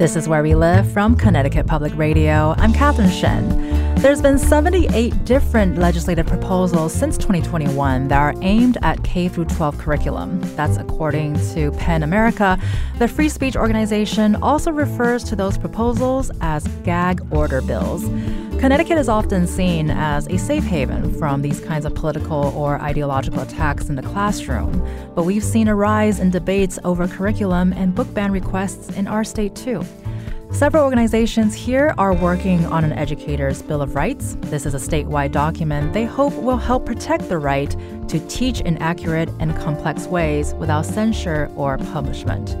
This is Where We Live from Connecticut Public Radio. I'm Catherine Shen. There's been 78 different legislative proposals since 2021 that are aimed at K 12 curriculum. That's according to PEN America. The free speech organization also refers to those proposals as gag order bills. Connecticut is often seen as a safe haven from these kinds of political or ideological attacks in the classroom, but we've seen a rise in debates over curriculum and book ban requests in our state too. Several organizations here are working on an educator's Bill of Rights. This is a statewide document they hope will help protect the right to teach in accurate and complex ways without censure or punishment.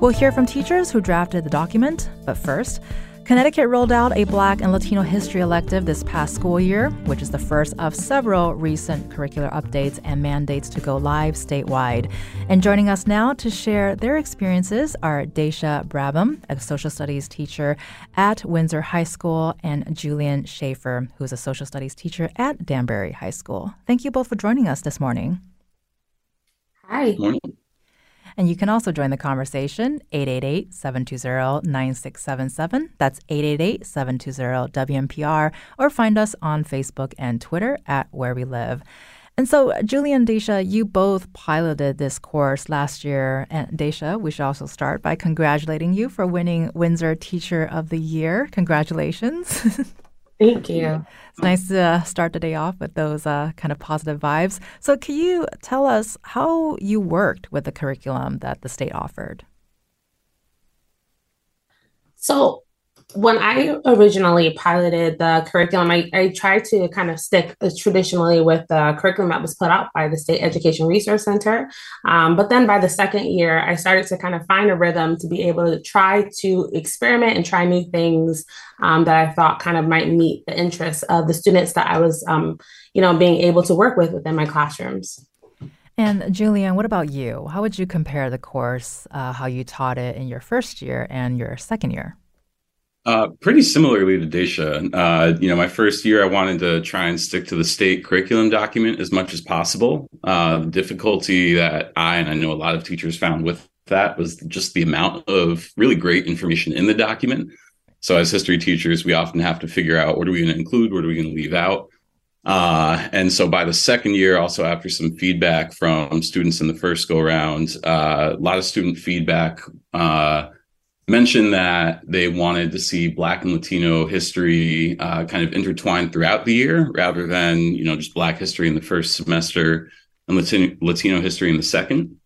We'll hear from teachers who drafted the document, but first, Connecticut rolled out a Black and Latino history elective this past school year, which is the first of several recent curricular updates and mandates to go live statewide. And joining us now to share their experiences are Daisha Brabham, a social studies teacher at Windsor High School, and Julian Shafer, who's a social studies teacher at Danbury High School. Thank you both for joining us this morning. Hi. Morning. And you can also join the conversation 888 720 9677. That's 888 720 WNPR, or find us on Facebook and Twitter at Where We Live. And so, Julian Daisha, you both piloted this course last year. And Daisha, we should also start by congratulating you for winning Windsor Teacher of the Year. Congratulations. Thank you. It's nice to uh, start the day off with those uh, kind of positive vibes. So, can you tell us how you worked with the curriculum that the state offered? So, when I originally piloted the curriculum, I, I tried to kind of stick traditionally with the curriculum that was put out by the State Education Resource Center. Um, but then by the second year, I started to kind of find a rhythm to be able to try to experiment and try new things um, that I thought kind of might meet the interests of the students that I was, um, you know, being able to work with within my classrooms. And Julian, what about you? How would you compare the course, uh, how you taught it in your first year and your second year? Uh, pretty similarly to Daisha, uh, you know, my first year, I wanted to try and stick to the state curriculum document as much as possible. Uh, the difficulty that I and I know a lot of teachers found with that was just the amount of really great information in the document. So, as history teachers, we often have to figure out what are we going to include, what are we going to leave out. Uh, and so, by the second year, also after some feedback from students in the first go round, uh, a lot of student feedback uh, mentioned that they wanted to see Black and Latino history uh, kind of intertwined throughout the year rather than, you know, just Black history in the first semester and Latino, Latino history in the second.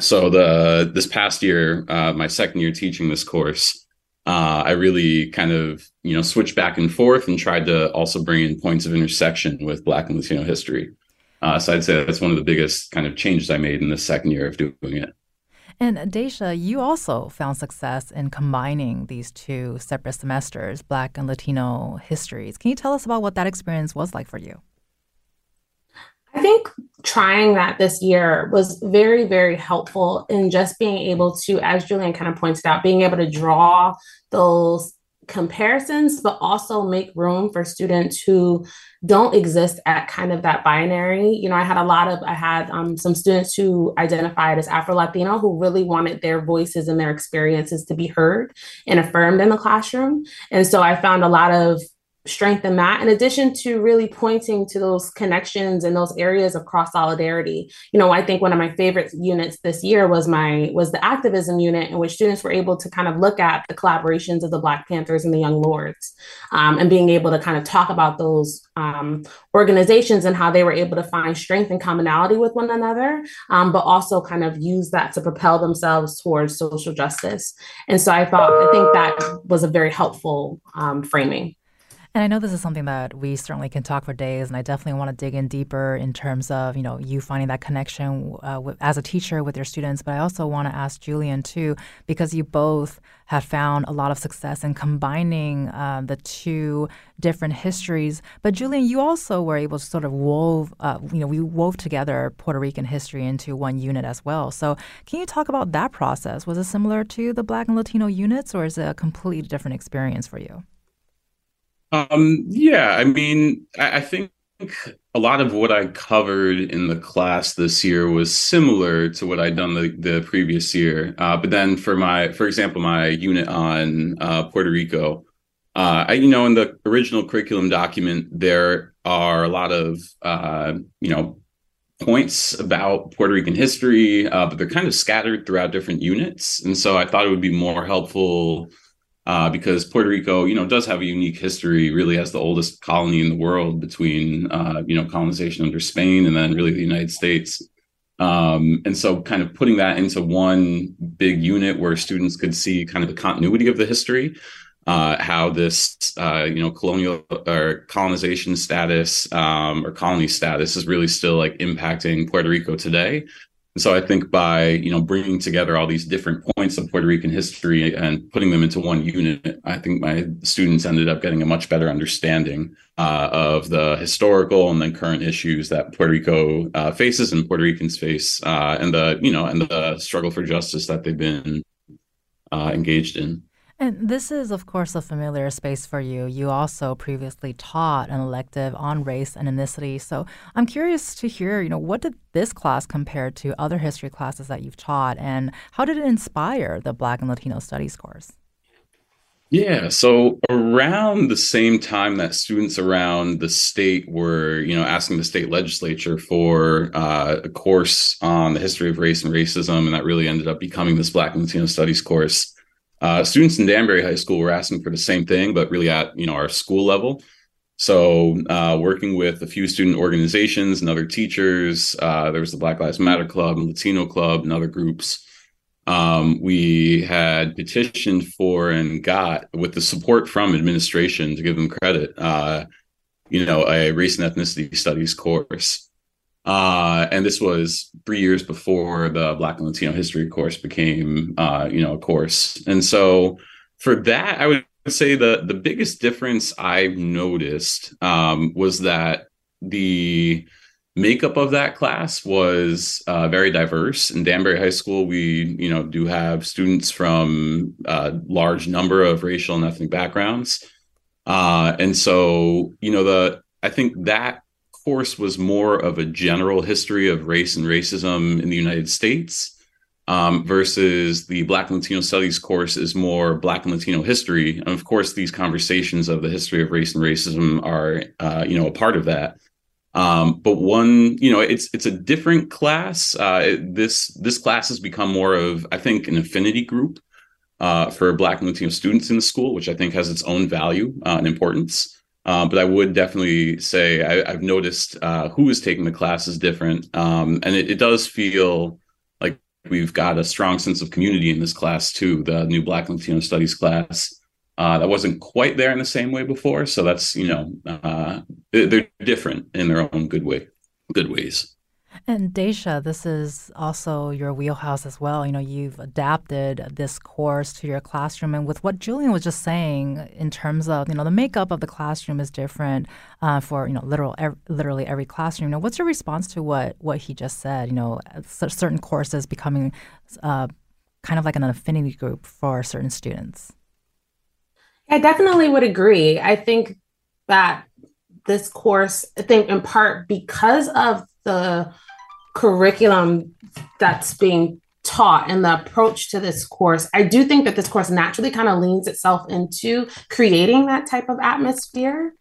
So the this past year, uh, my second year teaching this course, uh, I really kind of you know switched back and forth and tried to also bring in points of intersection with Black and Latino history. Uh, so I'd say that's one of the biggest kind of changes I made in the second year of doing it. And Daisha, you also found success in combining these two separate semesters, Black and Latino histories. Can you tell us about what that experience was like for you? I think trying that this year was very, very helpful in just being able to, as Julian kind of pointed out, being able to draw those comparisons, but also make room for students who don't exist at kind of that binary. You know, I had a lot of, I had um, some students who identified as Afro Latino who really wanted their voices and their experiences to be heard and affirmed in the classroom. And so I found a lot of strengthen that in addition to really pointing to those connections and those areas of cross solidarity. You know i think one of my favorite units this year was my was the activism unit in which students were able to kind of look at the collaborations of the black panthers and the young lords um, and being able to kind of talk about those um, organizations and how they were able to find strength and commonality with one another um, but also kind of use that to propel themselves towards social justice. And so i thought i think that was a very helpful um, framing And I know this is something that we certainly can talk for days, and I definitely want to dig in deeper in terms of you know you finding that connection uh, with, as a teacher with your students. But I also want to ask Julian too, because you both have found a lot of success in combining uh, the two different histories. But Julian, you also were able to sort of wove, uh, you know, we wove together Puerto Rican history into one unit as well. So can you talk about that process? Was it similar to the Black and Latino units, or is it a completely different experience for you? Um, yeah, I mean, I, I think a lot of what I covered in the class this year was similar to what I'd done the, the previous year. Uh, but then for my, for example, my unit on uh, Puerto Rico, uh, I, you know, in the original curriculum document, there are a lot of, uh, you know, points about Puerto Rican history, uh, but they're kind of scattered throughout different units. And so I thought it would be more helpful uh, because Puerto Rico, you know, does have a unique history. Really, has the oldest colony in the world between, uh, you know, colonization under Spain and then really the United States. Um, and so, kind of putting that into one big unit where students could see kind of the continuity of the history, uh, how this, uh, you know, colonial or colonization status um, or colony status is really still like impacting Puerto Rico today. And so I think by you know bringing together all these different points of Puerto Rican history and putting them into one unit, I think my students ended up getting a much better understanding uh, of the historical and then current issues that Puerto Rico uh, faces and Puerto Ricans face, uh, and the you know and the struggle for justice that they've been uh, engaged in. And this is, of course, a familiar space for you. You also previously taught an elective on race and ethnicity. So I'm curious to hear, you know, what did this class compare to other history classes that you've taught, and how did it inspire the Black and Latino Studies course? Yeah, so around the same time that students around the state were, you know, asking the state legislature for uh, a course on the history of race and racism, and that really ended up becoming this Black and Latino Studies course. Uh, students in Danbury High School were asking for the same thing, but really at you know our school level. So, uh, working with a few student organizations and other teachers, uh, there was the Black Lives Matter Club and Latino Club and other groups. Um, we had petitioned for and got, with the support from administration, to give them credit, uh, you know, a race and ethnicity studies course. Uh, and this was three years before the Black and Latino history course became, uh, you know, a course. And so for that, I would say the the biggest difference I've noticed um, was that the makeup of that class was uh, very diverse. In Danbury High School, we you know do have students from a large number of racial and ethnic backgrounds, uh, and so you know the I think that course was more of a general history of race and racism in the United States um, versus the Black and Latino Studies course is more Black and Latino history. And of course, these conversations of the history of race and racism are, uh, you know, a part of that. Um, but one, you know, it's it's a different class. Uh, it, this this class has become more of, I think, an affinity group uh, for Black and Latino students in the school, which I think has its own value uh, and importance. Um, but I would definitely say I, have noticed uh, who is taking the class is different, um, and it, it, does feel like we've got a strong sense of community in this class too. The new Black Latino Studies class uh, that wasn't quite there in the same way before, so that's you know uh, they're different in their own good way, good ways. And Daisha, this is also your wheelhouse as well. You know, you've adapted this course to your classroom, and with what Julian was just saying, in terms of you know the makeup of the classroom is different uh, for you know literal er, literally every classroom. Now, what's your response to what what he just said? You know, certain courses becoming uh, kind of like an affinity group for certain students. I definitely would agree. I think that this course, I think in part because of the curriculum that's being taught and the approach to this course, I do think that this course naturally kind of leans itself into creating that type of atmosphere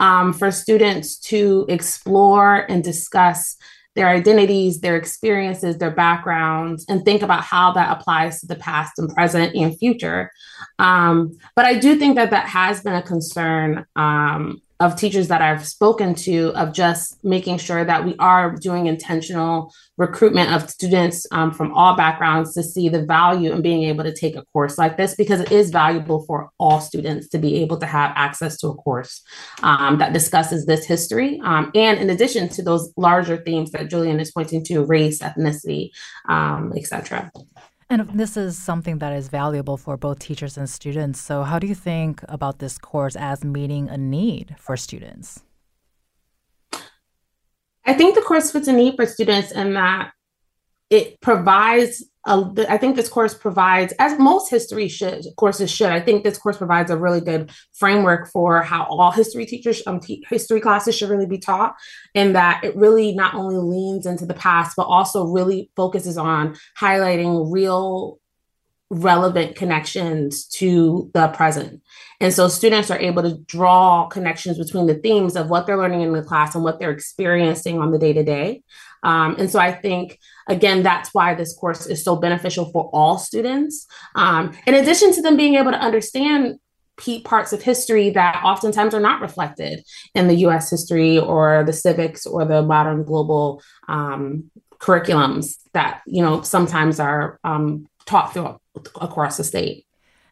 um, for students to explore and discuss their identities, their experiences, their backgrounds, and think about how that applies to the past and present and future. Um, but I do think that that has been a concern um, of teachers that I've spoken to of just making sure that we are doing intentional recruitment of students um, from all backgrounds to see the value in being able to take a course like this because it is valuable for all students to be able to have access to a course um, that discusses this history. Um, and in addition to those larger themes that Julian is pointing to race, ethnicity, um, etc. And this is something that is valuable for both teachers and students. So, how do you think about this course as meeting a need for students? I think the course fits a need for students in that it provides a, I think this course provides, as most history should courses should. I think this course provides a really good framework for how all history teachers, um, history classes should really be taught, and that it really not only leans into the past but also really focuses on highlighting real relevant connections to the present. And so students are able to draw connections between the themes of what they're learning in the class and what they're experiencing on the day to day. And so I think, again, that's why this course is so beneficial for all students. Um, in addition to them being able to understand parts of history that oftentimes are not reflected in the US history or the civics or the modern global um, curriculums that, you know, sometimes are um, taught throughout across the state.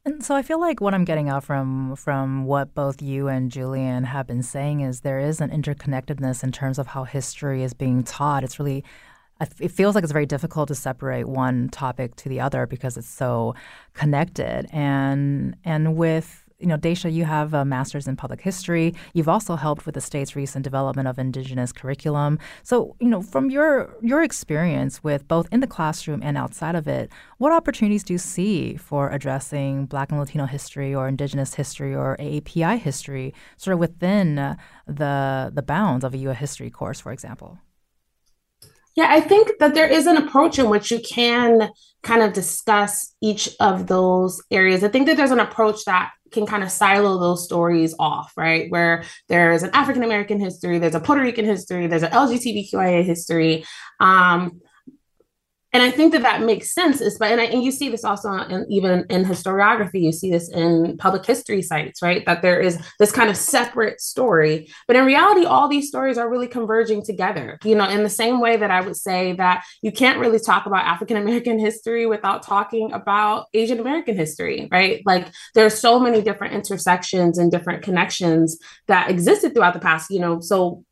And so I feel like what I'm getting out from from what both you and Julian have been saying is there is an interconnectedness in terms of how history is being taught. It's really it feels like it's very difficult to separate one topic to the other because it's so connected. And and with you know, Daisha, you have a master's in public history. You've also helped with the state's recent development of indigenous curriculum. So, you know, from your your experience with both in the classroom and outside of it, what opportunities do you see for addressing Black and Latino history or indigenous history or AAPI history, sort of within the the bounds of a U.S. history course, for example? Yeah, I think that there is an approach in which you can kind of discuss each of those areas. I think that there's an approach that can kind of silo those stories off, right? Where there's an African American history, there's a Puerto Rican history, there's an LGBTQIA history. Um, and I think that that makes sense. Is but and, I, and you see this also in, even in historiography. You see this in public history sites, right? That there is this kind of separate story, but in reality, all these stories are really converging together. You know, in the same way that I would say that you can't really talk about African American history without talking about Asian American history, right? Like there are so many different intersections and different connections that existed throughout the past. You know, so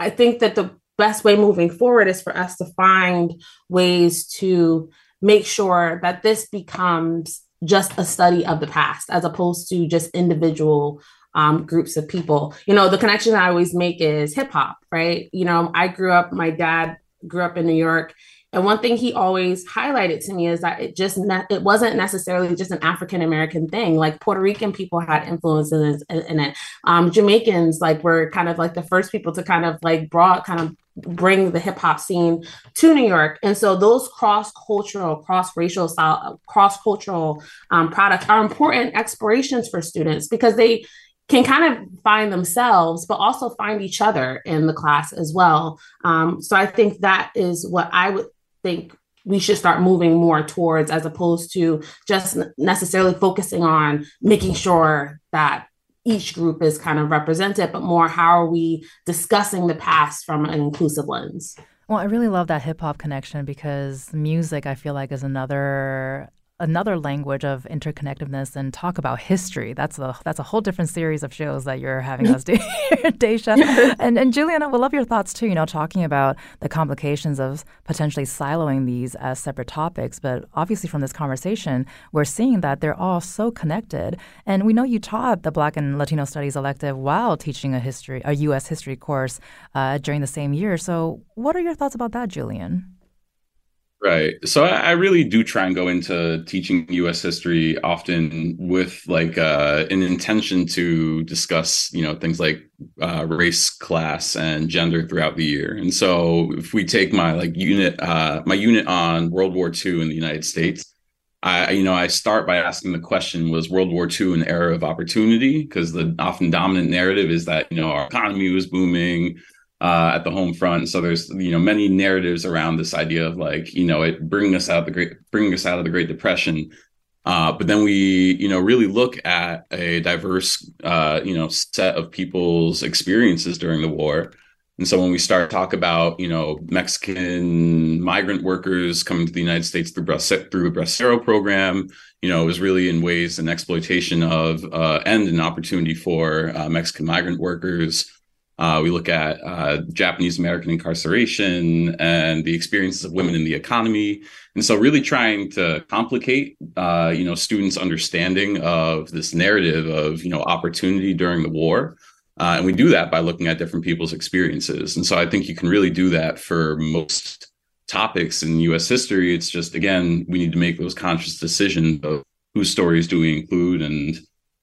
I think that the best way moving forward is for us to find ways to make sure that this becomes just a study of the past as opposed to just individual um, groups of people. You know, the connection I always make is hip hop, right? You know, I grew up, my dad grew up in New York and one thing he always highlighted to me is that it just ne- it wasn't necessarily just an African American thing. Like Puerto Rican people had influences in, in it. Um, Jamaicans like were kind of like the first people to kind of like brought kind of bring the hip hop scene to New York. And so those cross cultural, cross racial style, cross cultural um, products are important explorations for students because they can kind of find themselves, but also find each other in the class as well. Um, so I think that is what I would think we should start moving more towards as opposed to just necessarily focusing on making sure that each group is kind of represented, but more how are we discussing the past from an inclusive lens? Well, I really love that hip hop connection because music, I feel like, is another another language of interconnectedness and talk about history. That's a that's a whole different series of shows that you're having us do, here, Daisha. And and Juliana, would love your thoughts too. You know, talking about the complications of potentially siloing these as separate topics, but obviously from this conversation, we're seeing that they're all so connected. And we know you taught the Black and Latino Studies elective while teaching a history, a U.S. history course uh, during the same year. So, what are your thoughts about that, Julian? Right. So I, really do try and go into teaching U.S. history often with like uh, an intention to discuss, you know, things like uh, race, class, and gender throughout the year. And so if we take my like unit, uh, my unit on World War II in the United States, I, you know, I start by asking the question: Was World War II an era of opportunity? Because the often dominant narrative is that you know our economy was booming, uh, at the home front. So there's you know many narratives around this idea of like you know it bringing us out the great bringing us out of the Great Depression. Uh, but then we, you know, really look at a diverse, uh, you know, set of people's experiences during the war. And so when we start talk about, you know, Mexican migrant workers coming to the United States through through the Bracero program, you know, it was really in ways an exploitation of uh, and an opportunity for uh, Mexican migrant workers. Uh, we look at uh, Japanese American incarceration and the experiences of women in the economy, and so really trying to complicate, uh, you know, students' understanding of this narrative of you know opportunity during the war, uh, and we do that by looking at different people's experiences. And so I think you can really do that for most topics in U.S. history. It's just again we need to make those conscious decisions of whose stories do we include and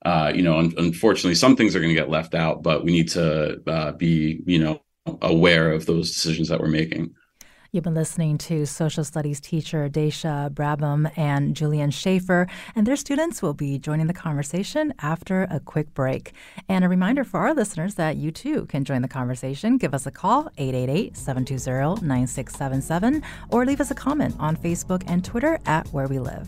uh, you know, un- unfortunately, some things are going to get left out, but we need to uh, be, you know, aware of those decisions that we're making. You've been listening to social studies teacher Daisha Brabham and Julian Shafer, and their students will be joining the conversation after a quick break. And a reminder for our listeners that you too can join the conversation. Give us a call, 888 720 9677, or leave us a comment on Facebook and Twitter at Where We Live.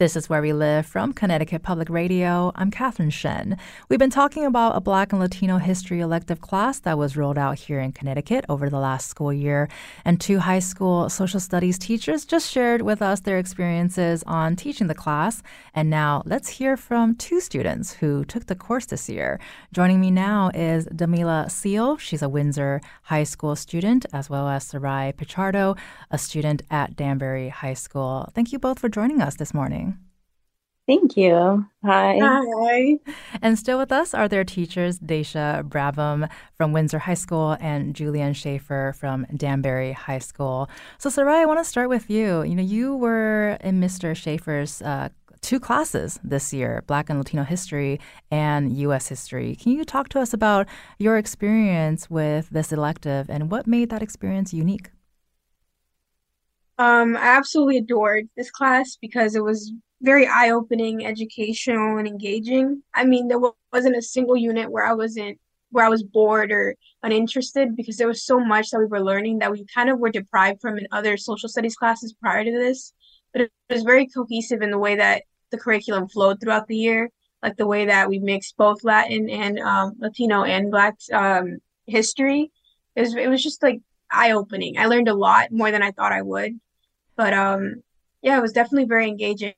This is Where We Live from Connecticut Public Radio. I'm Catherine Shen. We've been talking about a Black and Latino history elective class that was rolled out here in Connecticut over the last school year. And two high school social studies teachers just shared with us their experiences on teaching the class. And now let's hear from two students who took the course this year. Joining me now is Damela Seal. She's a Windsor High School student, as well as Sarai Pichardo, a student at Danbury High School. Thank you both for joining us this morning. Thank you. Hi. Hi. And still with us are their teachers, Daisha Brabham from Windsor High School and Julian Shafer from Danbury High School. So, Sarai, I want to start with you. You know, you were in Mr. Shafer's uh, two classes this year Black and Latino history and U.S. history. Can you talk to us about your experience with this elective and what made that experience unique? Um, I absolutely adored this class because it was very eye-opening, educational, and engaging. I mean, there wasn't a single unit where I wasn't where I was bored or uninterested because there was so much that we were learning that we kind of were deprived from in other social studies classes prior to this. But it was very cohesive in the way that the curriculum flowed throughout the year, like the way that we mixed both Latin and um, Latino and Black um, history. It was it was just like eye opening. I learned a lot more than I thought I would. But um, yeah, it was definitely very engaging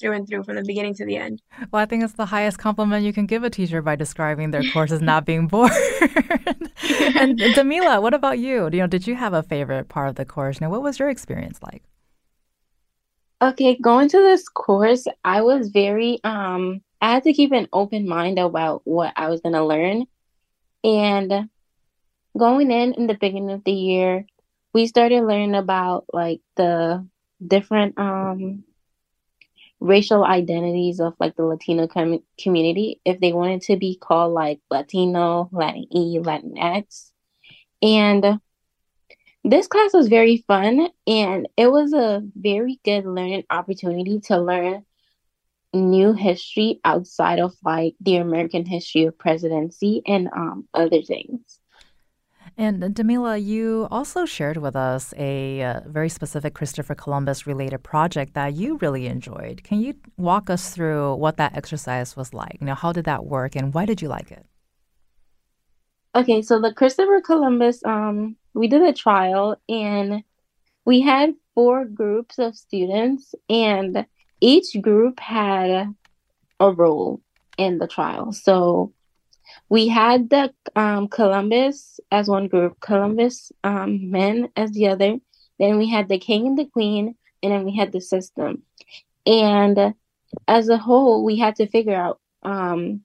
through and through from the beginning to the end. Well, I think it's the highest compliment you can give a teacher by describing their course as not being bored. and Damela, what about you? You know, did you have a favorite part of the course? Now, what was your experience like? Okay, going to this course, I was very um I had to keep an open mind about what I was going to learn. And going in in the beginning of the year, we started learning about like the different um racial identities of like the Latino com- community if they wanted to be called like Latino, Latin E, Latinx. And this class was very fun and it was a very good learning opportunity to learn new history outside of like the American history of presidency and um, other things. And Damela, you also shared with us a uh, very specific Christopher Columbus related project that you really enjoyed. Can you walk us through what that exercise was like? You know, how did that work and why did you like it? Okay, so the Christopher Columbus, um, we did a trial and we had four groups of students and each group had a role in the trial. So we had the um, Columbus as one group, Columbus um, men as the other. Then we had the king and the queen, and then we had the system. And as a whole, we had to figure out um,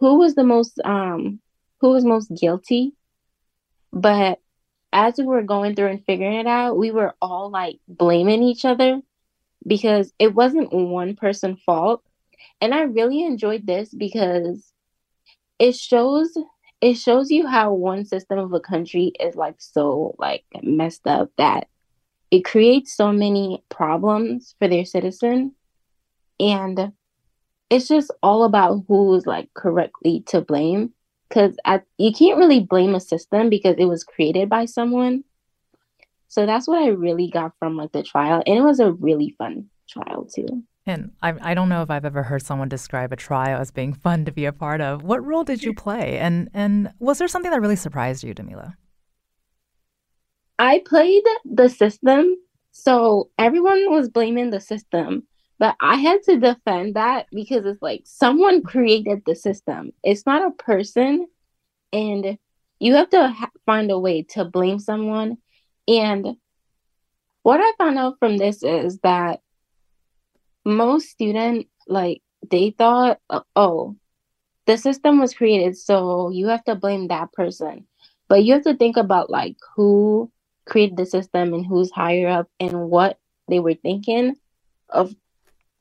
who was the most um, who was most guilty. But as we were going through and figuring it out, we were all like blaming each other because it wasn't one person fault. And I really enjoyed this because it shows it shows you how one system of a country is like so like messed up that it creates so many problems for their citizen. And it's just all about who's like correctly to blame. Because you can't really blame a system because it was created by someone. So that's what i really got from like the trial. And it was a really fun trial too and I, I don't know if I've ever heard someone describe a trial as being fun to be a part of. What role did you play? And and was there something that really surprised you, Damela? I played the system, so everyone was blaming the system, but I had to defend that because it's like someone created the system. It's not a person, and you have to ha- find a way to blame someone. And what I found out from this is that most student like they thought uh, oh the system was created so you have to blame that person. But you have to think about like who created the system and who's higher up and what they were thinking of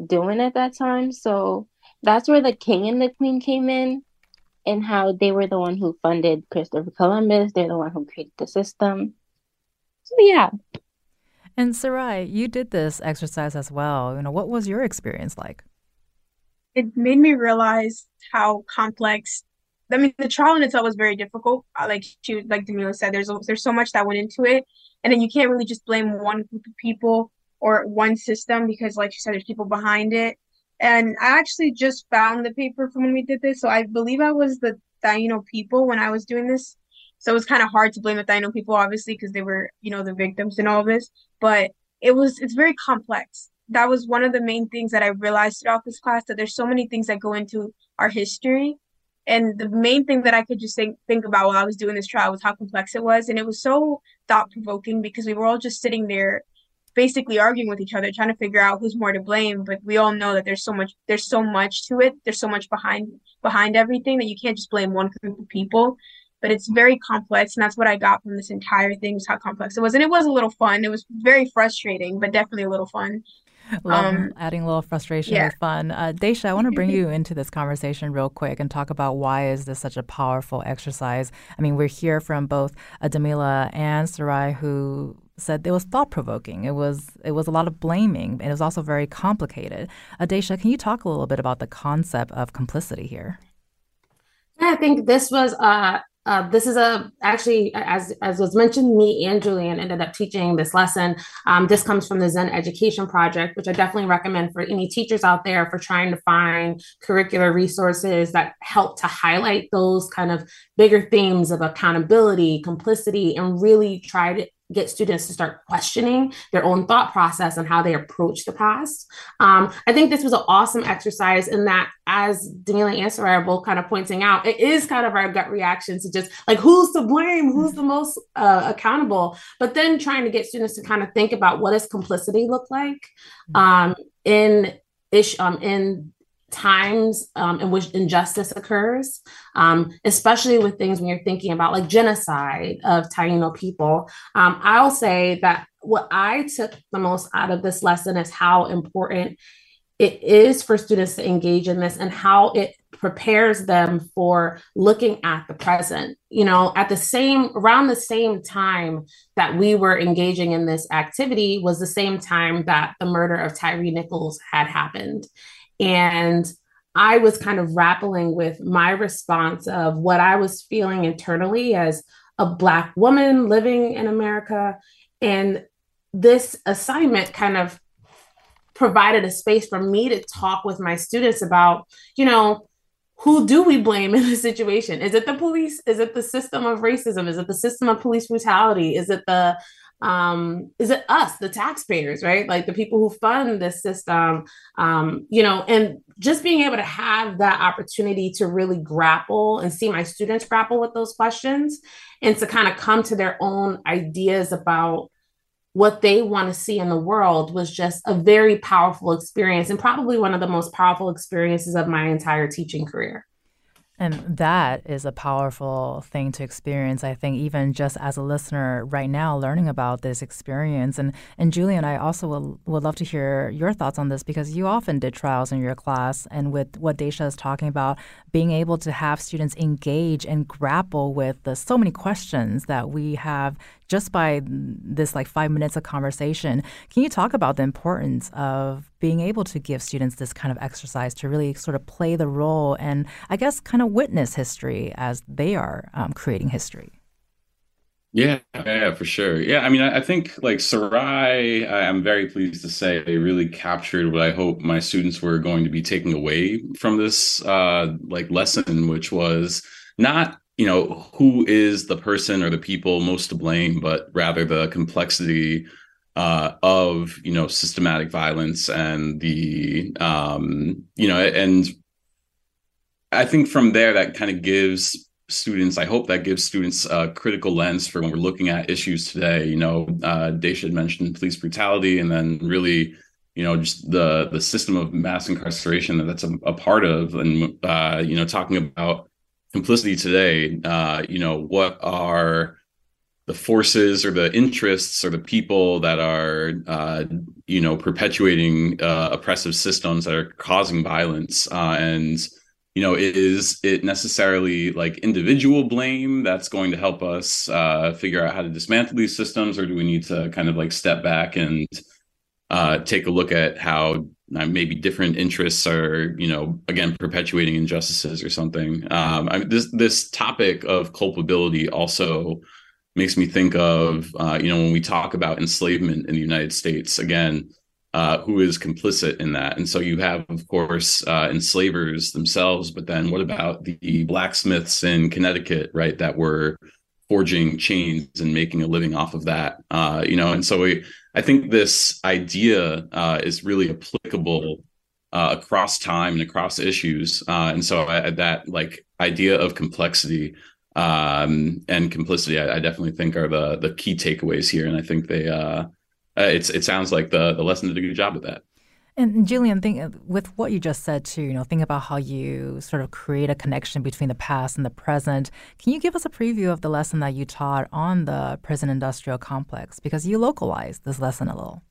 doing at that time. So that's where the king and the queen came in and how they were the one who funded christopher columbus. They're the one who created the system. So yeah and Sarai, you did this exercise as well. You know, what was your experience like? It made me realize how complex. I mean, the trial in itself was very difficult. Uh, like she, like Damela said, there's there's so much that went into it, and then you can't really just blame one group of people or one system because, like you said, there's people behind it. And I actually just found the paper from when we did this, so I believe I was the Taino people when I was doing this so it was kind of hard to blame the Taino people, obviously, because they were, you know, the victims in all this. But it was, it's very complex. That was one of the main things that I realized throughout this class that there's so many things that go into our history. And the main thing that I could just think, think about while I was doing this trial was how complex it was. And it was so thought provoking because we were all just sitting there basically arguing with each other, trying to figure out who's more to blame. But we all know that there's so much there's so much to it. There's so much behind behind everything that you can't just blame one group of people but it's very complex and that's what i got from this entire thing was how complex it was and it was a little fun it was very frustrating but definitely a little fun um, adding a little frustration yeah. with fun. Uh, Daisha, I want to bring you into this conversation real quick and talk about why is this such a powerful exercise. I mean, we're here from both Adamila and Sarai who said it was thought provoking. It was it was a lot of blaming, and it was also very complicated. Adesha, uh, can you talk a little bit about the concept of complicity here? Yeah, I think this was uh, uh, this is a actually as as was mentioned me and julian ended up teaching this lesson. Um, this comes from the Zinn education project which i definitely recommend for any teachers out there for trying to find curricular resources that help to highlight those kind of bigger themes of accountability complicity and really try to get students to start questioning their own thought process and how they approach the past. Um, I think this was an awesome exercise in that, as Daniela and Sarai are both kind of pointing out, it is kind of our gut reaction to just like who's to blame, who's the most uh, accountable, but then trying to get students to kind of think about what does complicity look like um, in ish um, in times um, in which injustice occurs, um, especially with things when you're thinking about like genocide of Taino people. Um, I'll say that what I took the most out of this lesson is how important it is for students to engage in this and how it prepares them for looking at the present you know at the same around the same time that we were engaging in this activity was the same time that the murder of Tyre Nichols had happened And I was kind of grappling with my response of what I was feeling internally as a Black woman living in America. And this assignment kind of provided a space for me to talk with my students about, you know, who do we blame in this situation? Is it the police? Is it the system of racism? Is it the system of police brutality? Is it the um is it us the taxpayers right like the people who fund this system um you know and just being able to have that opportunity to really grapple and see my students grapple with those questions and to kind of come to their own ideas about what they want to see in the world was just a very powerful experience and probably one of the most powerful experiences of my entire teaching career. And that is a powerful thing to experience, I think, even just as a listener right now, learning about this experience. And, and Julian, I also will, would love to hear your thoughts on this because you often did trials in your class. And with what Daisha is talking about, being able to have students engage and grapple with the so many questions that we have just by this like five minutes of conversation. Can you talk about the importance of being able to give students this kind of exercise to really sort of play the role and I guess kind of witness history as they are um, creating history? Yeah, yeah, for sure. Yeah, I mean, I, I think like Sarai, I, am very pleased to say they really captured what I hope my students were going to be taking away from this uh, like lesson, which was not you know who is the person or the people most to blame but rather the complexity uh, of you know systematic violence and the um, you know and i think from there that kind of gives students i hope that gives students a critical lens for when we're looking at issues today. You know uh, had mentioned police brutality and then really you know just the the system of mass incarceration that that's a, a part of and uh, you know talking about complicity today, uh, you know, what are the forces or the interests or the people that are, uh, you know, perpetuating uh, oppressive systems that are causing violence? Uh, and, you know, is it necessarily like individual blame that's going to help us uh, figure out how to dismantle these systems, or do we need to kind of like step back and uh, take a look at how maybe different interests are you know again perpetuating injustices or something. Um I this this topic of culpability also makes me think of uh, you know when we talk about enslavement in the united states again uh, who is complicit in that? And so you have of course uh, enslavers themselves but then what about the blacksmiths in connecticut right that were forging chains and making a living off of that uh, you know and so we I think this idea uh, is really applicable uh, across time and across issues. Uh, and so I, that like idea of complexity um, and complicity, I, I, definitely think are the the key takeaways here. And I think they uh, uh, it's it sounds like the the lesson did a good job of that. And Julian, think with what you just said too. You know, think about how you sort of create a connection between the past and the present. Can you give us a preview of the lesson that you taught on the prison industrial complex? Because you localized this lesson a little.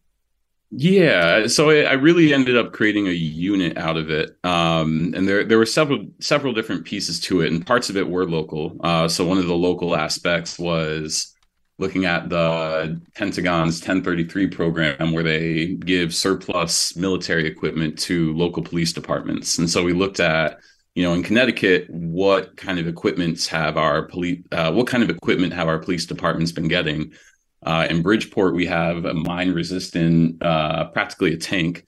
Yeah, so I really ended up creating a unit out of it, um, and there there were several several different pieces to it, and parts of it were local. Uh, so one of the local aspects was looking at the Pentagon's 1033 program, where they give surplus military equipment to local police departments. And so we looked at, you know, in Connecticut, what kind of equipments have our police, uh, what kind of equipment have our police departments been getting? Uh, in Bridgeport, we have a mine resistant, uh, practically a tank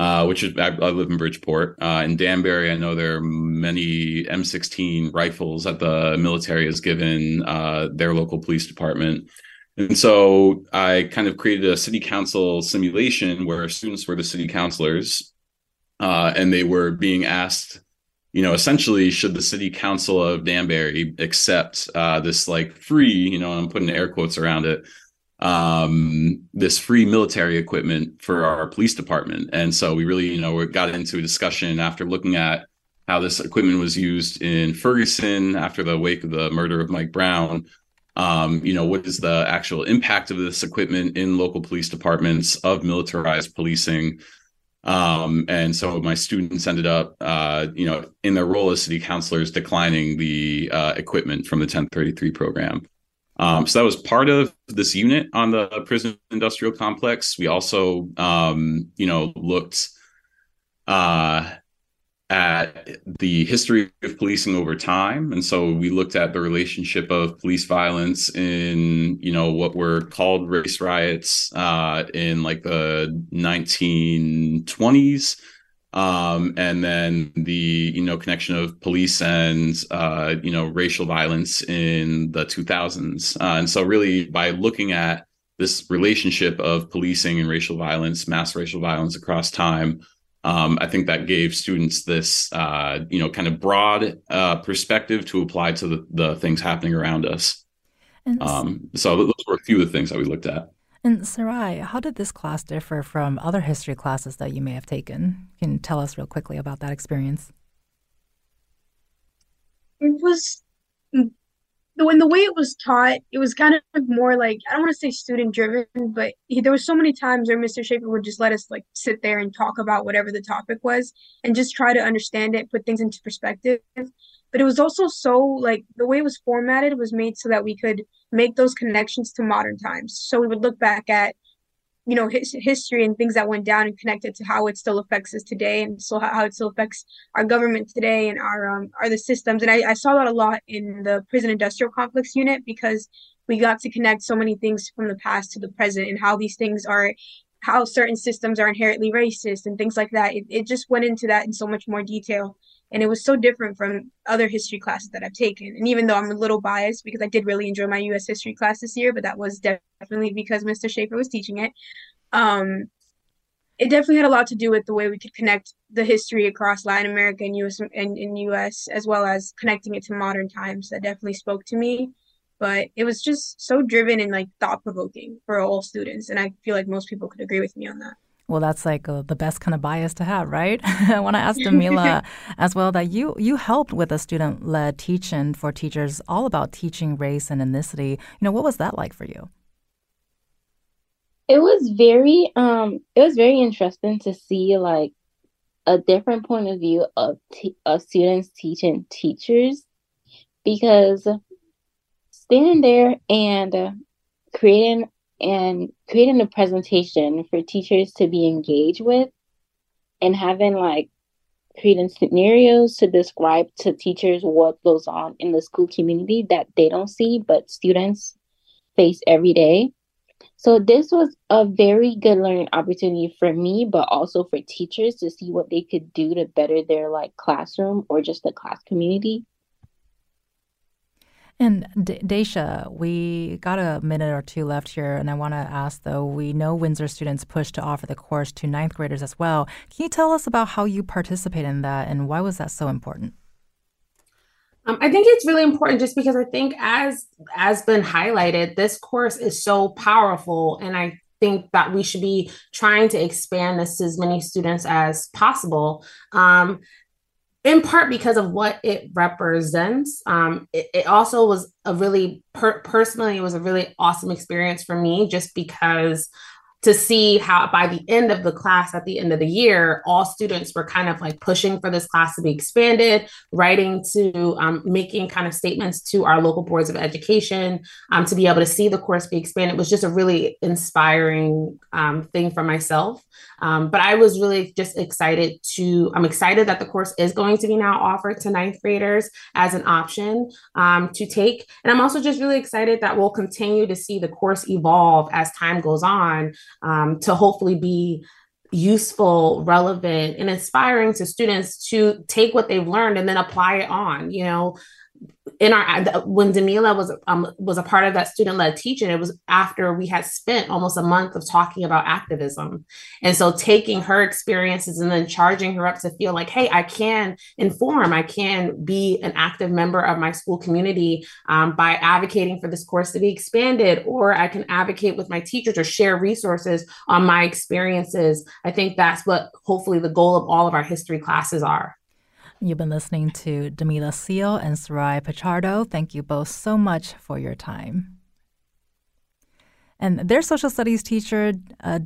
uh, which is I, I, live in Bridgeport. Uh, in Danbury, I know there are many M16 rifles that the military has given uh, their local police department. And so I kind of created a city council simulation where students were the city councilors uh, and they were being asked, you know, essentially, should the city council of Danbury accept uh, this like free, you know, I'm putting air quotes around it, um, this free military equipment for our police department. And so we really, you know, we got into a discussion after looking at how this equipment was used in Ferguson after the wake of the murder of Mike Brown. Um, you know, what is the actual impact of this equipment in local police departments of militarized policing? Um, and so my students ended up, uh, you know, in their role as city councilors, declining the uh, equipment from the 1033 program. Um, so that was part of this unit on the prison industrial complex. We also, um, you know, looked uh, at the history of policing over time and so we looked at the relationship of police violence in you know what were called race riots uh, in like the 1920s um, and then the you know connection of police and uh, you know racial violence in the 2000s uh, and so really by looking at this relationship of policing and racial violence mass racial violence across time um, I think that gave students this, uh, you know, kind of broad uh, perspective to apply to the, the things happening around us. Um, so those were a few of the things that we looked at. And Sarai, how did this class differ from other history classes that you may have taken? Can you tell us real quickly about that experience? It was mm, when the way it was taught, it was kind of more like I don't want to say student driven, but he, there was so many times where Mr. Shafer would just let us like sit there and talk about whatever the topic was and just try to understand it, put things into perspective. But it was also so like the way it was formatted was made so that we could make those connections to modern times. So we would look back at you know his, history and things that went down and connected to how it still affects us today and so how it still affects our government today and our um are the systems. And I, I saw that a lot in the prison industrial complex unit because we got to connect so many things from the past to the present and how these things are how certain systems are inherently racist and things like that. It, it just went into that in so much more detail and it was so different from other history classes that I've taken. And even though I'm a little biased because I did really enjoy my U.S. history class this year, but that was definitely because Mr. Shafer was teaching it. Um, it definitely had a lot to do with the way we could connect the history across Latin America and U.S. and in U.S. as well as connecting it to modern times. That definitely spoke to me. But it was just so driven and like thought provoking for all students, and I feel like most people could agree with me on that. Well, that's like uh, the best kind of bias to have, right? I want to ask Damela as well that you you helped with a student led teaching for teachers all about teaching race and ethnicity. You know, what was that like for you? It was very um it was very interesting to see like a different point of view of t- of students teaching teachers because standing there and creating and creating a presentation for teachers to be engaged with and having like creating scenarios to describe to teachers what goes on in the school community that they don't see but students face every day. So this was a very good learning opportunity for me but also for teachers to see what they could do to better their like classroom or just the class community and D- Daisha, we got a minute or two left here, and I want to ask though, we know Windsor students push to offer the course to ninth graders as well. Can you tell us about how you participate in that and why was that so important? Um, I think it's really important just because I think as as been highlighted, this course is so powerful, and I think that we should be trying to expand this to as many students as possible. Um, in part because of what it represents. Um, it, it, also was a really per- personally, it was a really awesome experience for me, just because to see how by the end of the class at the end of the year all students were kind of like pushing for this class to be expanded writing to um, making kind of statements to our local boards of education um, to be able to see the course be expanded. Was just a really inspiring um, thing for myself. Um, but i was really just excited to i'm excited that the course is going to be now offered to ninth graders as an option um, to take. And i'm also just really excited that we'll continue to see the course evolve as time goes on um, to hopefully be useful, relevant, and inspiring to students to take what they've learned and then apply it on. You know, in our when Damela was um, was a part of that student led teaching, it was after we had spent almost a month of talking about activism, and so taking her experiences and then charging her up to feel like, hey, I can inform, I can be an active member of my school community um, by advocating for this course to be expanded, or I can advocate with my teachers or share resources on my experiences. I think that's what hopefully the goal of all of our history classes are. You've been listening to Damela Seal and Sarai Pichardo. Thank you both so much for your time. And their social studies teacher, uh,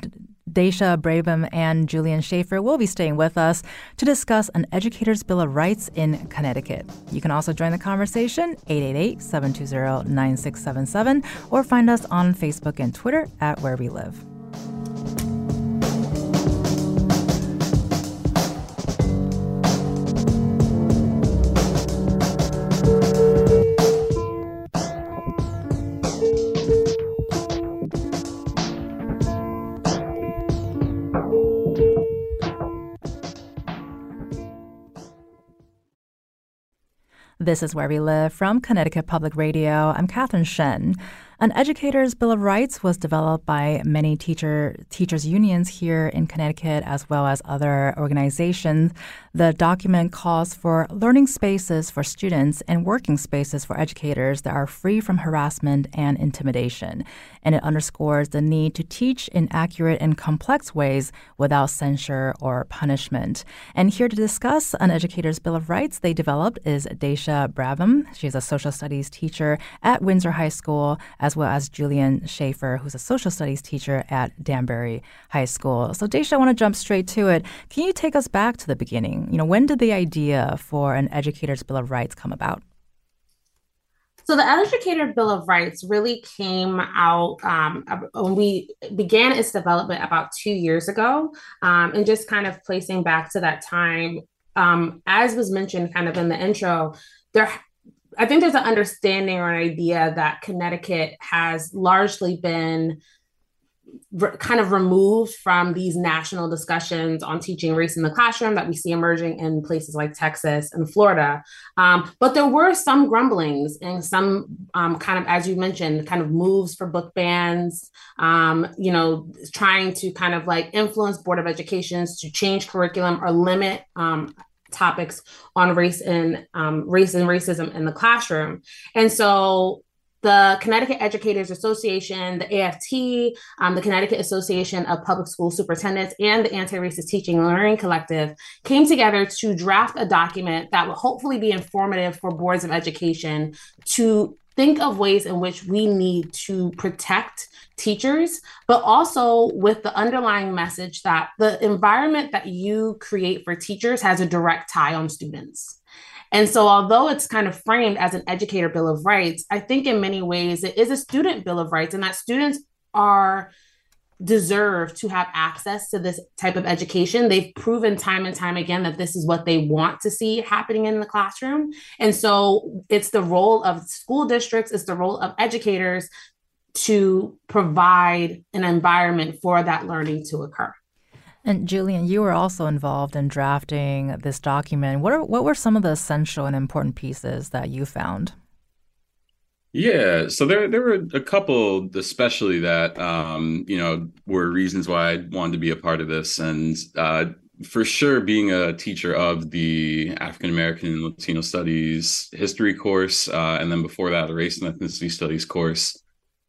Daisha Brabham and Julian Shafer will be staying with us to discuss an Educator's Bill of Rights in Connecticut. You can also join the conversation 888-720-9677 or find us on Facebook and Twitter at Where We Live. This is Where We Live from Connecticut Public Radio. I'm Catherine Shen. An educator's bill of rights was developed by many teacher teachers unions here in Connecticut as well as other organizations. The document calls for learning spaces for students and working spaces for educators that are free from harassment and intimidation. And it underscores the need to teach in accurate and complex ways without censure or punishment. And here to discuss an educator's bill of rights they developed is Daisha Brabham. She's a social studies teacher at Windsor High School as well as Julian Shafer, who's a social studies teacher at Danbury High School. So, Daisha, I want to jump straight to it. Can you take us back to the beginning? You know, when did the idea for an Educator's Bill of Rights come about? So the Educator Bill of Rights really came out um, when we began its development about two years ago, um, and just kind of placing back to that time, um, as was mentioned kind of in the intro, there I think there's an understanding or an idea that Connecticut has largely been re- kind of removed from these national discussions on teaching race in the classroom that we see emerging in places like Texas and Florida. Um, but there were some grumblings and some um, kind of, as you mentioned, kind of moves for book bans, um, you know, trying to kind of like influence Board of Educations to change curriculum or limit um, topics on race and um, race and racism in the classroom. And so the Connecticut Educators Association, the AFT, um, the Connecticut Association of Public School Superintendents, and the Anti Racist Teaching and Learning Collective came together to draft a document that will hopefully be informative for boards of education to think of ways in which we need to protect teachers, but also with the underlying message that the environment that you create for teachers has a direct tie on students. And so, although it's kind of framed as an educator bill of rights, I think in many ways it is a student bill of rights, and that students are deserve to have access to this type of education. They've proven time and time again that this is what they want to see happening in the classroom. And so it's the role of school districts, it's the role of educators to provide an environment for that learning to occur. And Julian, you were also involved in drafting this document. What are what were some of the essential and important pieces that you found? Yeah, so there there were a couple, especially that um, you know were reasons why I wanted to be a part of this, and uh, for sure, being a teacher of the African American and Latino Studies history course, uh, and then before that, a race and ethnicity studies course.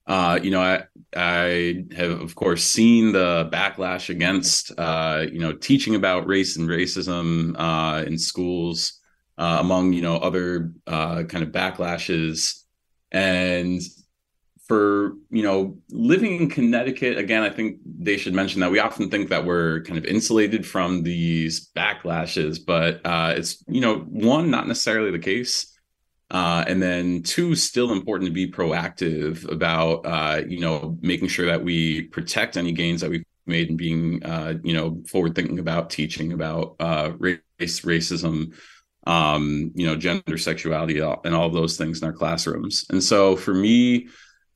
Uh, you know, I I have of course seen the backlash against uh, you know teaching about race and racism uh, in schools uh, among you know other kind of backlashes and for you know living in Connecticut again, I think they should mention that we often think that we're kind of insulated from these backlashes, but uh, it's you know one not necessarily the case. Uh, and then two, still important to be proactive about, uh, you know, making sure that we protect any gains that we've made in being, uh, you know, forward thinking about teaching about uh, race, racism, um, you know, gender, sexuality, and all those things in our classrooms. And so for me,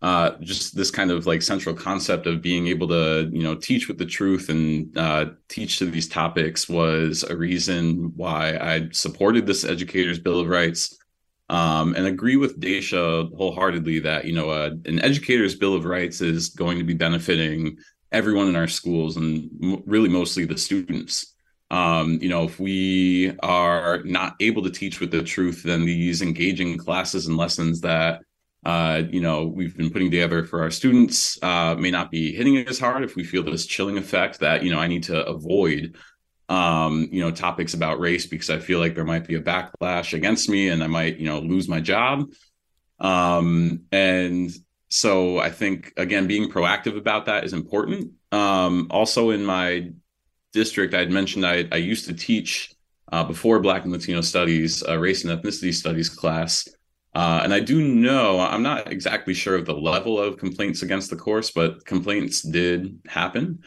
uh, just this kind of like central concept of being able to, you know, teach with the truth and uh, teach to these topics was a reason why I supported this Educators Bill of Rights um, and agree with Daisha wholeheartedly that you know uh, an educator's bill of rights is going to be benefiting everyone in our schools and m- really mostly the students. Um, you know, if we are not able to teach with the truth, then these engaging classes and lessons that uh, you know we've been putting together for our students uh, may not be hitting as hard if we feel this chilling effect that you know I need to avoid um, you know, topics about race because I feel like there might be a backlash against me and I might, you know, lose my job. Um, and so I think again, being proactive about that is important. Um, also in my district, I'd mentioned I, I used to teach uh, before Black and Latino Studies, uh, race and ethnicity studies class. Uh, and I do know, I'm not exactly sure of the level of complaints against the course, but complaints did happen.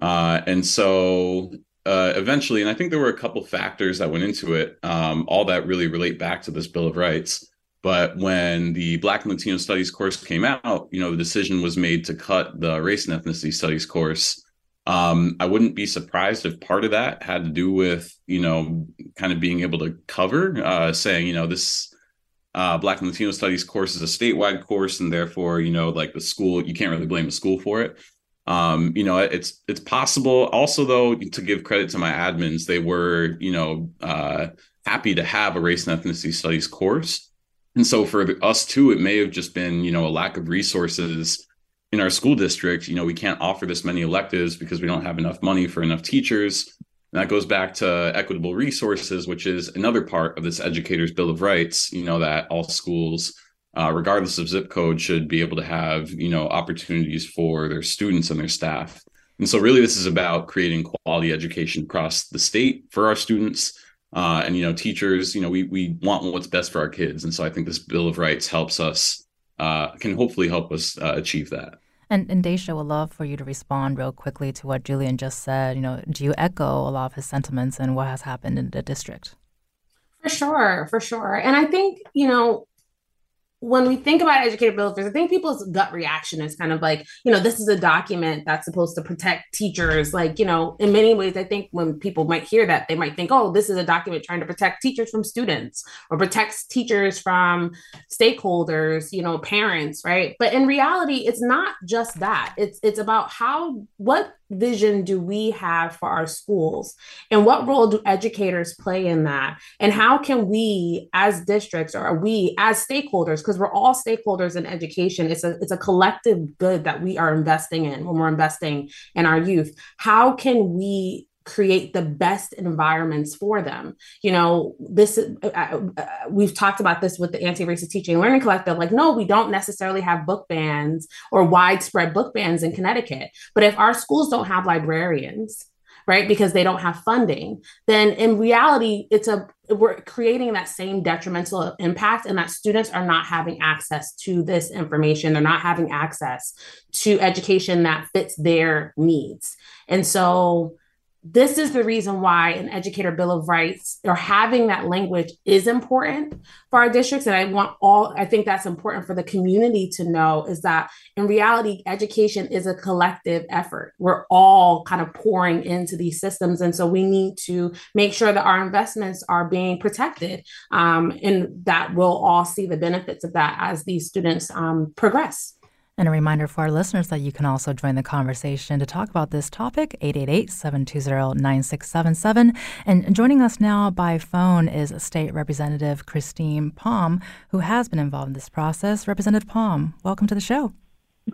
Uh, and so uh, eventually, and I think there were a couple factors that went into it, um, all that really relate back to this Bill of Rights. But when the Black and Latino Studies course came out, you know, the decision was made to cut the Race and Ethnicity Studies course. Um, I wouldn't be surprised if part of that had to do with, you know, kind of being able to cover, uh, saying, you know, this uh, Black and Latino Studies course is a statewide course, and therefore, you know, like the school, you can't really blame the school for it. Um, you know, it's it's possible. Also, though, to give credit to my admins, they were, you know, uh, happy to have a race and ethnicity studies course. And so for us too, it may have just been, you know, a lack of resources in our school district. You know, we can't offer this many electives because we don't have enough money for enough teachers. And that goes back to equitable resources, which is another part of this educators bill of rights, you know, that all schools uh, regardless of zip code, should be able to have you know opportunities for their students and their staff. And so, really, this is about creating quality education across the state for our students. Uh, and you know, teachers, you know, we we want what's best for our kids, and so I think this Bill of Rights helps us, uh, can hopefully help us uh, achieve that. And, and Daisha would love for you to respond real quickly to what Julian just said. You know, do you echo a lot of his sentiments and what has happened in the district? For sure, for sure. And I think, you know, when we think about educator bill I think people's gut reaction is kind of like, you know, this is a document that's supposed to protect teachers. Like, you know, in many ways, I think when people might hear that, they might think, oh, this is a document trying to protect teachers from students or protects teachers from stakeholders, you know, parents, right? But in reality, it's not just that. It's it's about how what vision do we have for our schools? And what role do educators play in that? And how can we as districts or we as stakeholders because we're all stakeholders in education it's a it's a collective good that we are investing in when we're investing in our youth. How can we create the best environments for them. You know, this uh, uh, uh, we've talked about this with the Anti-Racist Teaching and Learning Collective. Like, no, we don't necessarily have book bans or widespread book bans in Connecticut. But if our schools don't have librarians, right, because they don't have funding, then in reality, it's a we're creating that same detrimental impact and that students are not having access to this information they're not having access to education that fits their needs and so this is the reason why an educator bill of rights or having that language is important for our districts. And i want all i think that's important for the community to know is that in reality education is a collective effort. We're all kind of pouring into these systems. And so we need to make sure that our investments are being protected um, and that we'll all see the benefits of that as these students um, progress and a reminder for our listeners that you can also join the conversation to talk about this topic, 888-720-9677. And joining us now by phone is State Representative Christine Palm, who has been involved in this process. Representative Palm, welcome to the show.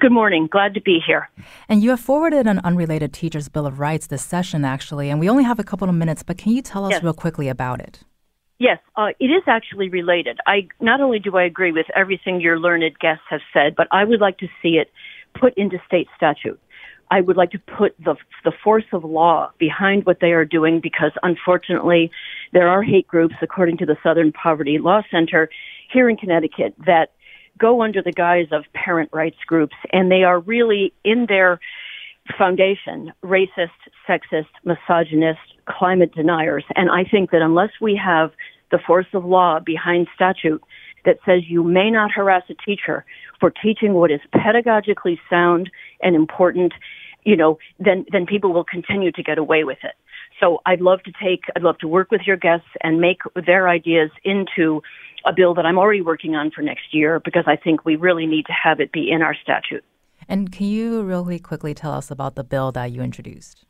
Good morning. Glad to be here. And you have forwarded an unrelated Teachers Bill of Rights this session, actually, and we only have a couple of minutes, but can you tell us yes. real quickly about it? Yes, uh, it is actually related. I not only do I agree with everything your learned guests have said, but I would like to see it put into state statute. I would like to put the the force of law behind what they are doing because unfortunately there are hate groups according to the Southern Poverty Law Center here in Connecticut that go under the guise of parent rights groups and they are really in their foundation racist, sexist, misogynist, climate deniers. And I think that unless we have the force of law behind statute that says you may not harass a teacher for teaching what is pedagogically sound and important, you know, then, then people will continue to get away with it. So I'd love to take, I'd love to work with your guests and make their ideas into a bill that I'm already working on for next year because I think we really need to have it be in our statute. And can you really quickly tell us about the bill that you introduced?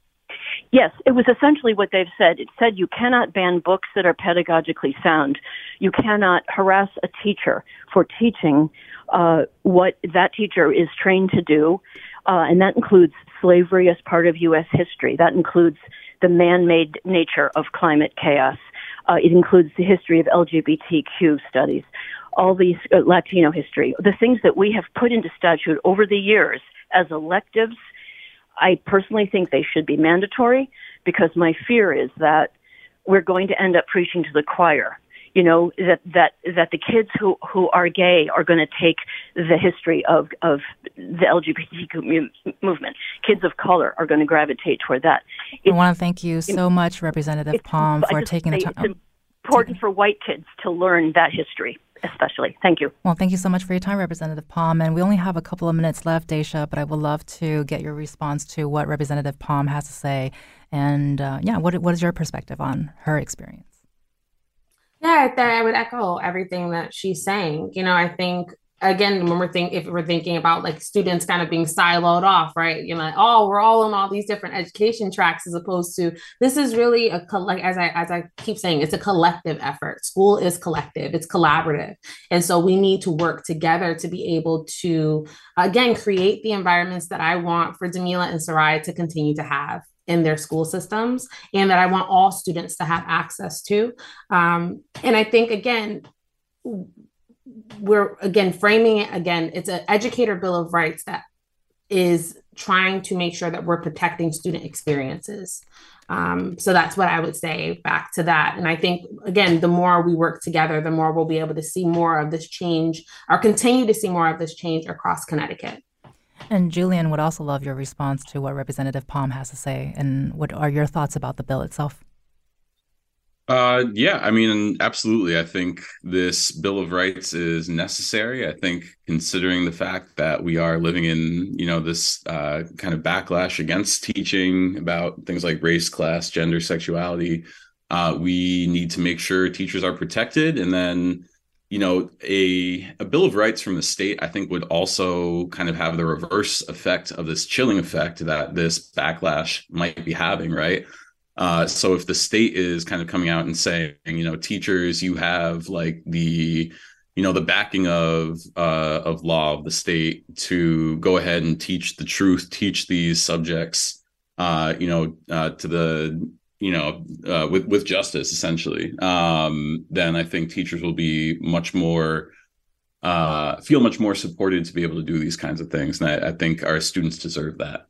Yes, it was essentially what they've said. It said you cannot ban books that are pedagogically sound. You cannot harass a teacher for teaching uh, what that teacher is trained to do, uh, and that includes slavery as part of U.S. history. That includes the man-made nature of climate chaos. Uh, it includes the history of LGBTQ studies, all these uh, Latino history, the things that we have put into statute over the years as electives I personally think they should be mandatory because my fear is that we're going to end up preaching to the choir. You know that that that the kids who who are gay are going to take the history of of the LGBTQ movement. Kids of color are going to gravitate toward that. It's, I want to thank you so much, Representative Palm, for taking the time. It's important for white kids to learn that history especially. Thank you. Well, thank you so much for your time, Representative Palm. And we only have a couple of minutes left, Daisha, but I would love to get your response to what Representative Palm has to say. And uh, yeah, what, what is your perspective on her experience? Yeah, I would echo everything that she's saying. You know, I think again when we're thinking if we're thinking about like students kind of being siloed off right? You know like, oh we're all on all these different education tracks as opposed to this is really a like as i as i keep saying it's a collective effort. School is collective. It's collaborative. And so we need to work together to be able to again create the environments that i want for Damela and sarai to continue to have in their school systems and that I want all students to have access to. Um, and I think, again, we're again framing it again it's an educator bill of rights that is trying to make sure that we're protecting student experiences um, so that's what i would say back to that and i think again the more we work together the more we'll be able to see more of this change or continue to see more of this change across connecticut and Julian would also love your response to what Representative Palm has to say. And what are your thoughts about the bill itself? Uh, yeah, I mean, absolutely. I think this Bill of Rights is necessary. I think considering the fact that we are living in, you know, this uh, kind of backlash against teaching about things like race, class, gender, sexuality, uh, we need to make sure teachers are protected. And then, you know, a a Bill of Rights from the state, I think, would also kind of have the reverse effect of this chilling effect that this backlash might be having, right? Uh, so if the state is kind of coming out and saying, you know, teachers, you have like the, you know, the backing of uh, of law of the state to go ahead and teach the truth, teach these subjects, uh, you know, uh, to the, you know, uh, with with justice essentially, um, then I think teachers will be much more. Uh, feel much more supported to be able to do these kinds of things, and I, I think our students deserve that.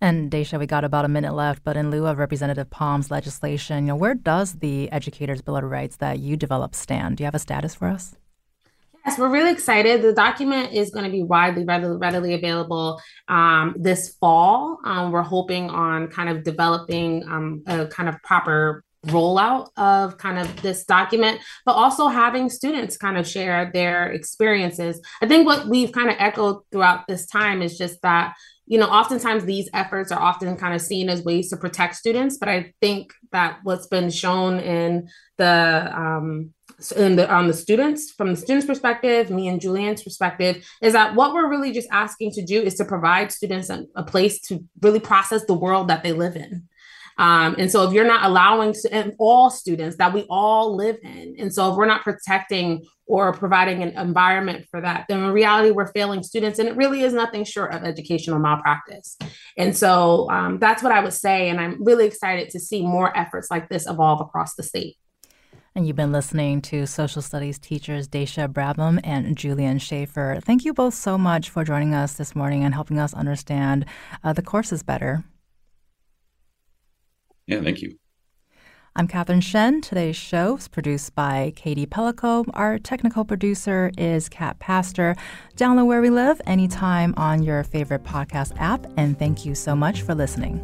And Daisha, we got about a minute left, but in lieu of Representative Palm's legislation, you know, where does the Educators Bill of Rights that you developed stand? Do you have a status for us? Yes, we're really excited. The document is going to be widely, readily, readily available um, this fall. Um, we're hoping on kind of developing um, a kind of proper rollout of kind of this document, but also having students kind of share their experiences. I think what we've kind of echoed throughout this time is just that you know, oftentimes these efforts are often kind of seen as ways to protect students, but I think that what's been shown in the um, in the on the students from the students' perspective, me and Julian's perspective, is that what we're really just asking to do is to provide students a, a place to really process the world that they live in. Um, and so if you're not allowing all students that we all live in, and so if we're not protecting or providing an environment for that, then in reality, we're failing students. And it really is nothing short of educational malpractice. And so um, that's what I would say. And I'm really excited to see more efforts like this evolve across the state. And you've been listening to social studies teachers Daisha Brabham and Julian Shafer. Thank you both so much for joining us this morning and helping us understand uh, the courses better. Yeah, thank you. I'm Catherine Shen. Today's show is produced by Katie Pellico. Our technical producer is Kat Pastor. Download Where We Live anytime on your favorite podcast app. And thank you so much for listening.